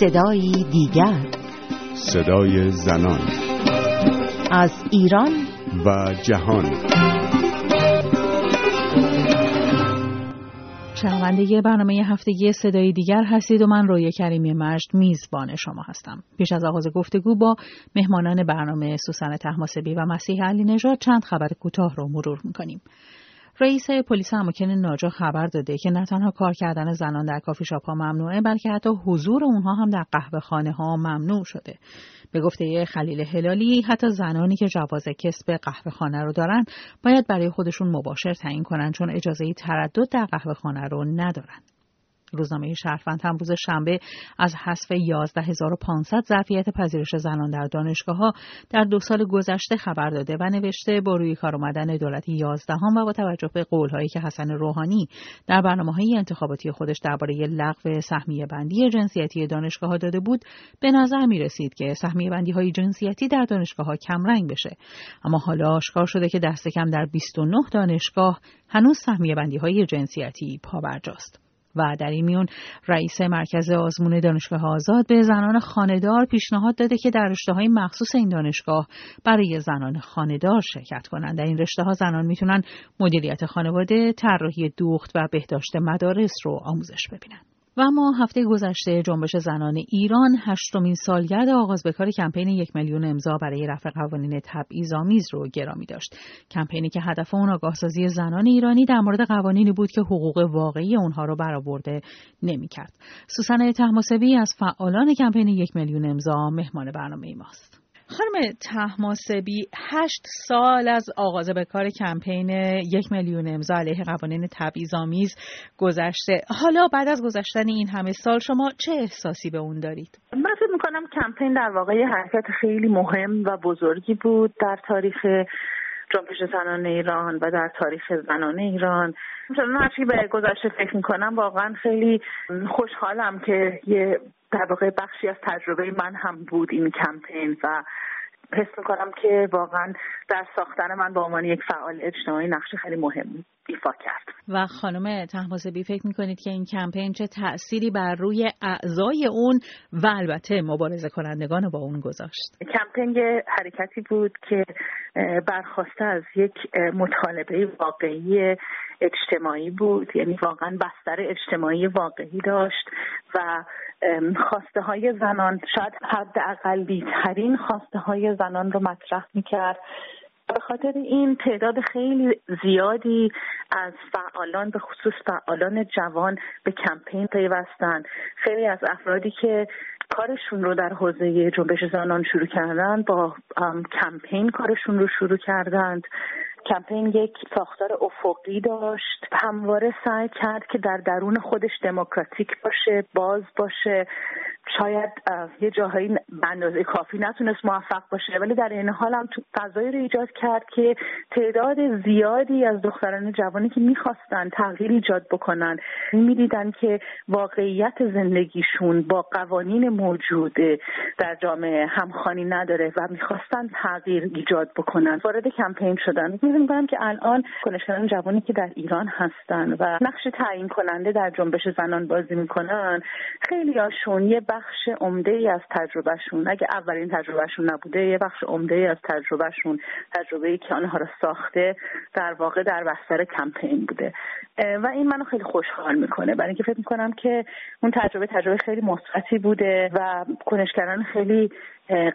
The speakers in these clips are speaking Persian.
صدایی دیگر صدای زنان از ایران و جهان شنونده برنامه هفتگی صدای دیگر هستید و من روی کریمی مجد میزبان شما هستم. پیش از آغاز گفتگو با مهمانان برنامه سوسن تحماسبی و مسیح علی نژاد چند خبر کوتاه رو مرور می‌کنیم. رئیس پلیس اماکن ناجا خبر داده که نه تنها کار کردن زنان در کافی شاپ ها ممنوعه بلکه حتی حضور اونها هم در قهوه خانه ها ممنوع شده. به گفته خلیل هلالی حتی زنانی که جواز کسب قهوه خانه رو دارن باید برای خودشون مباشر تعیین کنن چون اجازه تردد در قهوه خانه رو ندارن. روزنامه شهروند هم روز شنبه از حذف 11500 ظرفیت پذیرش زنان در دانشگاه ها در دو سال گذشته خبر داده و نوشته با روی کار آمدن دولت 11 و با توجه به قولهایی که حسن روحانی در برنامه های انتخاباتی خودش درباره لغو سهمیه بندی جنسیتی دانشگاه ها داده بود به نظر می رسید که سهمیه بندی های جنسیتی در دانشگاه ها کمرنگ بشه اما حالا آشکار شده که دست کم در 29 دانشگاه هنوز سهمیه بندی های جنسیتی پابرجاست. و در این میون رئیس مرکز آزمون دانشگاه آزاد به زنان خاندار پیشنهاد داده که در رشته های مخصوص این دانشگاه برای زنان خاندار شرکت کنند. در این رشته ها زنان می‌تونن مدیریت خانواده، طراحی دوخت و بهداشت مدارس رو آموزش ببینند. و اما هفته گذشته جنبش زنان ایران هشتمین سالگرد آغاز به کار کمپین یک میلیون امضا برای رفع قوانین تبعیض‌آمیز رو گرامی داشت. کمپینی که هدف اون آگاهسازی زنان ایرانی در مورد قوانینی بود که حقوق واقعی اونها رو برآورده نمی‌کرد. سوسن تحماسبی از فعالان کمپین یک میلیون امضا مهمان برنامه ماست. خانم تحماسبی هشت سال از آغاز به کار کمپین یک میلیون امضا علیه قوانین تبعیض‌آمیز گذشته. حالا بعد از گذشتن این همه سال شما چه احساسی به اون دارید؟ من فکر می‌کنم کمپین در واقع حرکت خیلی مهم و بزرگی بود در تاریخ جنبش زنان ایران و در تاریخ زنان ایران. مثلا هرچی به گذشته فکر می‌کنم واقعا خیلی خوشحالم که یه در واقع بخشی از تجربه من هم بود این کمپین و حس می‌کنم که واقعا در ساختن من به عنوان یک فعال اجتماعی نقش خیلی مهم ایفا کرد. و خانم تحماسبی فکر می‌کنید که این کمپین چه تأثیری بر روی اعضای اون و البته مبارزه کنندگان با اون گذاشت؟ کمپین یه حرکتی بود که برخواسته از یک مطالبه واقعی اجتماعی بود یعنی واقعا بستر اجتماعی واقعی داشت و خواسته های زنان شاید حد اقلی ترین خواسته های زنان رو مطرح می‌کرد. به خاطر این تعداد خیلی زیادی از فعالان به خصوص فعالان جوان به کمپین پیوستن. خیلی از افرادی که کارشون رو در حوزه جنبش زنان شروع کردن با کمپین کارشون رو شروع کردند. کمپین یک ساختار افقی داشت. همواره سعی کرد که در درون خودش دموکراتیک باشه باز باشه. شاید یه جاهایی کافی نتونست موفق باشه ولی در این حال هم فضایی رو ایجاد کرد که تعداد زیادی از دختران جوانی که می‌خواستن تغییر ایجاد بکنن می‌دیدن که واقعیت زندگیشون با قوانین موجود در جامعه همخانی نداره و می‌خواستن تغییر ایجاد بکنن. وارد کمپین شدن. می‌دونم که الان کنشگران جوانی که در ایران هستن و نقش تعیین کننده در جنبش زنان بازی می‌کنن خیلی هاشون یه بخش عمده ای از تجربهشون. اگه اولین تجربهشون نبوده یه بخش عمده ای از تجربهشون تجربه ای که آنها را ساخته در واقع در بستر کمپین بوده. و این منو خیلی خوشحال می‌کنه. برای اینکه فکر می‌کنم که اون تجربه تجربه خیلی مثبتی بوده و کنشگران خیلی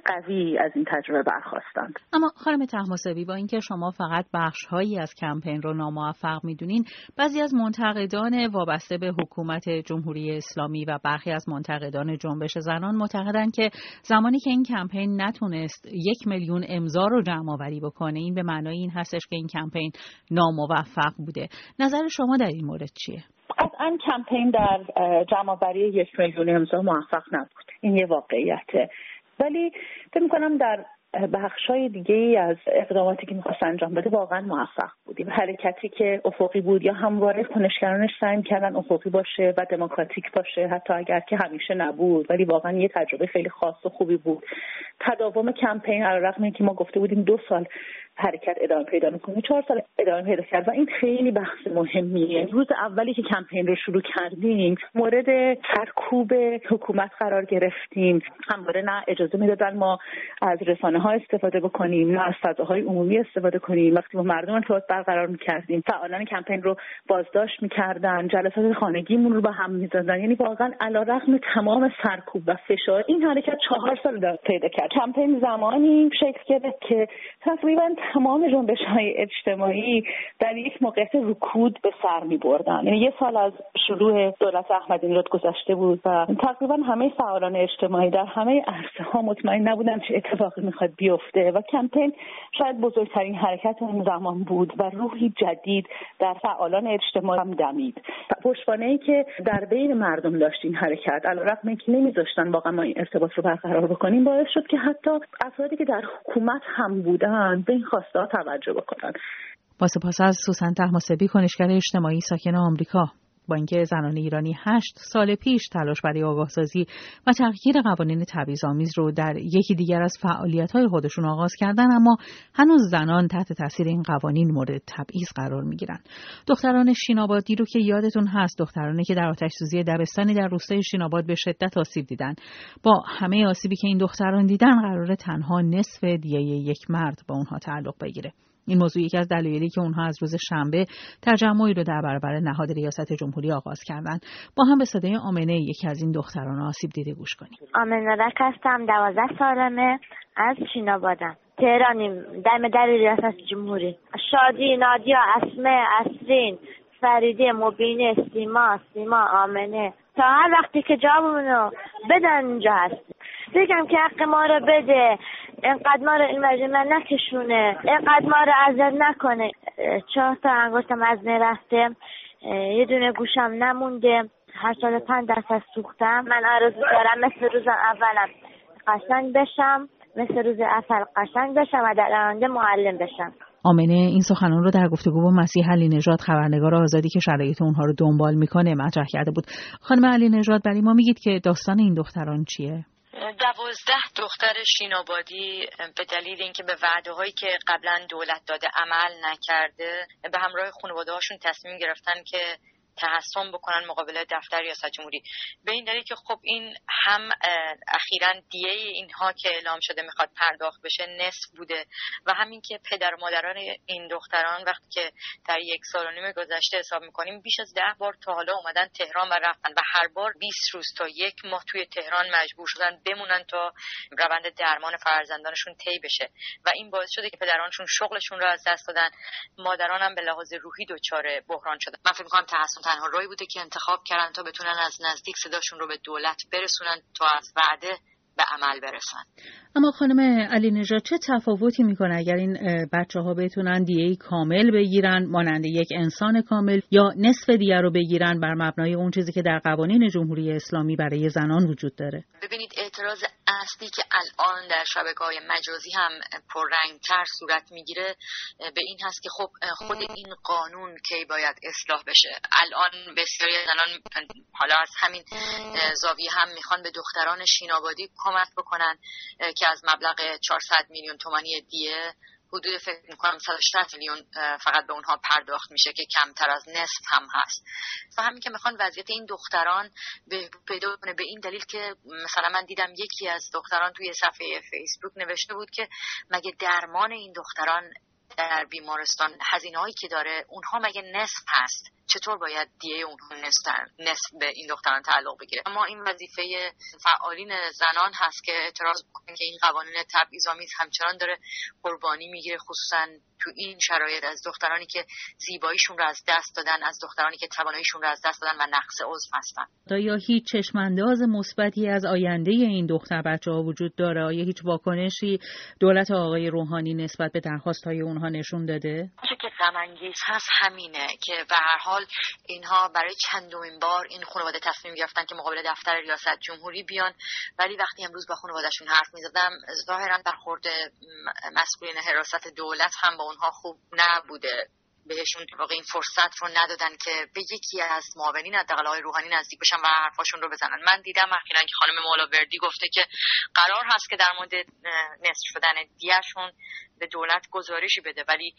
قوی از این تجربه برخواستند. اما خانم تحماسبی با اینکه شما فقط بخش هایی از کمپین رو ناموفق می‌دونین بعضی از منتقدان وابسته به حکومت جمهوری اسلامی و برخی از منتقدان جنبش زنان معتقدند که زمانی که این کمپین نتونست یک میلیون امضا رو جمع آوری بکنه این به معنای این هستش که این کمپین ناموفق بوده. نظر شما در این مورد چیه؟ قطعا کمپین در جمع یک میلیون امضا موفق نبود. این یه واقعیته. ولی فکر می‌کنم در بخش های دیگه ای از اقداماتی که می‌خواست انجام بده واقعا موفق بودیم. حرکتی که افقی بود یا همواره کنشگرانش سعی کردن افقی باشه و دموکراتیک باشه حتی اگر که همیشه نبود ولی واقعا یه تجربه خیلی خاص و خوبی بود. تداوم کمپین علیرغم اینکه ما گفته بودیم دو سال حرکت ادامه پیدا می‌کنه. چهار سال ادامه پیدا کرد و این خیلی بحث مهمیه. روز اولی که کمپین رو شروع کردیم مورد سرکوب حکومت قرار گرفتیم. همواره نه اجازه می‌دادن ما از رسانه ها استفاده بکنیم نه از فضاهای عمومی استفاده کنیم. وقتی با مردم ارتباط برقرار می‌کردیم فعالان کمپین رو بازداشت می‌کردن جلسات خانگیمون رو با هم می‌زدن. یعنی واقعا علیرغم تمام سرکوب و فشار. این حرکت چهار سال پیدا کرد. کمپین زمانی شکل گرفت که تقریبا تمام جنبش های اجتماعی در یک موقعیت رکود به سر می بردن یعنی یه سال از شروع دولت احمدی نژاد گذشته بود و تقریبا همه فعالان اجتماعی در همه عرصه ها مطمئن نبودن چه اتفاقی می‌خواد بیفته و کمپین شاید بزرگترین حرکت اون زمان بود و روحی جدید در فعالان اجتماعی هم دمید. پشتوانه ای که در بین مردم داشت این حرکت علیرغم اینکه نمیذاشتن واقعا ما این ارتباط رو برقرار بکنیم باعث شد که حتی افرادی که در حکومت هم بودن به این خواسته توجه بکنن. با سپاس از سوسن تحماسبی کنشگر اجتماعی ساکن آمریکا. با اینکه زنان ایرانی هشت سال پیش تلاش برای آگاهسازی و تغییر قوانین تبعیض‌آمیز رو در یکی دیگر از فعالیت‌های خودشون آغاز کردن اما هنوز زنان تحت تاثیر این قوانین مورد تبعیض قرار می‌گیرن. دختران شینابادی رو که یادتون هست دخترانی که در آتش سوزی دبستانی در روستای شیناباد به شدت آسیب دیدن. با همه آسیبی که این دختران دیدن قرار تنها نصف دیه یک مرد با اونها تعلق بگیره. این موضوع یکی از دلایلی که اونها از روز شنبه تجمعی رو در برابر نهاد ریاست جمهوری آغاز کردن با هم به صدای آمنه یکی از این دختران آسیب دیده گوش کنیم. آمنه رک هستم دوازده سالمه از چینابادم تهرانیم دم در ریاست جمهوری. شادی نادیا اسمه اسرین فریده مبینه سیما سیما آمنه. تا هر وقتی که جابونو بدن اینجا هست. بگم که حق ما رو بده. اینقدر ما رو این من نکشونه. اینقدر ما رو اذیت نکنه. چهار تا انگشتم از رفته. یه دونه گوشم نمونده. سال پنج دست سوختم. من آرزو دارم مثل روز اولم قشنگ بشم. مثل روز اول قشنگ بشم. و در آینده معلم بشم. آمنه این سخنان رو در گفتگو با مسیح علی نژاد خبرنگار آزادی که شرایط اونها رو دنبال می‌کنه مطرح کرده بود. خانم علی نژاد برای ما میگید که داستان این دختران چیه؟ دوازده دختر شینابادی به دلیل اینکه به وعده هایی که قبلا دولت داده عمل نکرده به همراه خانواده هاشون تصمیم گرفتن که تحسن بکنن مقابل دفتر ریاست جمهوری به این دلیل که خب این هم اخیرا دیه اینها که اعلام شده می‌خواد پرداخت بشه نصف بوده و همین که پدر و مادران این دختران وقتی که در یک سال و نیم گذشته حساب می‌کنیم بیش از ده بار تا حالا اومدن تهران و رفتن و هر بار 20 روز تا یک ماه توی تهران مجبور شدن بمونن تا روند درمان فرزندانشون طی بشه. و این باعث شده که پدرانشون شغلشون رو از دست دادن. مادران هم به لحاظ روحی دچار بحران شدن. من فکر تنها راهی بوده که انتخاب کردن تا بتونن از نزدیک صداشون رو به دولت برسونن تا از وعده به عمل برسن. اما خانم علی نژاد چه تفاوتی می‌کنه اگر این بچه ها بتونن دیه کامل بگیرن مانند یک انسان کامل یا نصف دیه رو بگیرن بر مبنای اون چیزی که در قوانین جمهوری اسلامی برای زنان وجود داره؟ ببینید اعتراض اصلی که الان در شبکه های مجازی هم پررنگتر صورت می‌گیره به این هست که خب خود این قانون کی باید اصلاح بشه؟ الان بسیاری زنان حالا از همین زاویه هم می‌خوان به دختران شینابادی کمک بکنن که از مبلغ 400 میلیون تومانی دیه حدود فکر می‌کنم 160 میلیون فقط به اونها پرداخت میشه که کمتر از نصف هم هست. و همین که می‌خوان وضعیت این دختران به پیدا کنه به این دلیل که مثلا من دیدم یکی از دختران توی صفحه فیسبوک نوشته بود که مگه درمان این دختران در بیمارستان هزینه هایی که داره اونها مگه نصف هست؟ چطور باید دیه اونها نصف به این دختران تعلق بگیره؟ اما این وظیفه فعالین زنان هست که اعتراض بکنه که این قوانین تبعیض‌آمیز همچنان داره قربانی می‌گیره خصوصا تو این شرایط از دخترانی که زیباییشون رو از دست دادن از دخترانی که تواناییشون رو از دست دادن و نقص عضو هستن. یا هیچ چشمانداز مثبتی از آینده این دختر بچه ها وجود داره؟ آیا هیچ واکنشی دولت آقای روحانی نسبت به درخواست های اونها نشون داده؟ که غم هست همینه که به هر حال اینها برای چندمین بار این خانواده تصمیم گرفتن که مقابل دفتر ریاست جمهوری بیان. ولی وقتی امروز با خانوادهشون حرف می‌زدم ظاهرا برخورد مسئولین حراست دولت هم با اونها خوب نبوده. بهشون واقع این فرصت رو ندادن که به یکی از معاونین حداقل آقای روحانی نزدیک بشن و حرفاشون رو بزنن. من دیدم اخیرا که خانم مولاوردی گفته که قرار هست که در مورد نصف شدن دیهشون به دولت گزارشی بده. ولی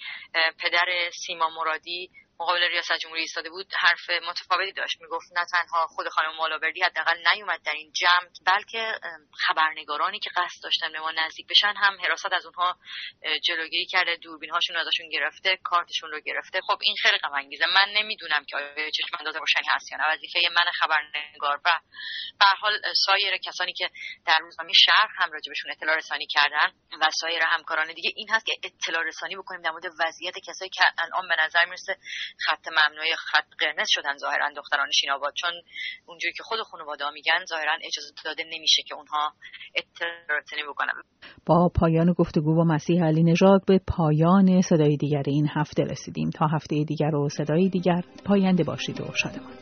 پدر سیما مرادی مقابل ریاست جمهوری ایستاده بود حرف متفاوتی داشت. می‌گفت نه تنها خود خانم مولاوردی حداقل نیومد در این جمع بلکه خبرنگارانی که قصد داشتن به ما نزدیک بشن هم حراست از اونها جلوگیری کرده دوربین هاشون ازشون گرفته کارتشون رو گرفته. خب این خیلی غم انگیزه. من نمی‌دونم که آیا چشم انداز روشنی هست یا نه. وظیفه من خبرنگار و به حال سایر کسانی که در روزنامه شهر هم راجبشون اطلاع رسانی کردن و سایر همکاران دیگه این هست که اطلاع رسانی بکنیم در مورد وضعیت کسایی که الان به نظر می‌رسه خط ممنوع خط قرمز شدن ظاهرا دختران شیناباد. چون اونجوری که خود خانواده میگن ظاهرا اجازه داده نمیشه که اونها اطلاع بکنن. با پایان گفتگو با مسیح علی نژاد به پایان صدای دیگر این هفته رسیدیم. تا هفته دیگر و صدای دیگر پاینده باشید و شادمان.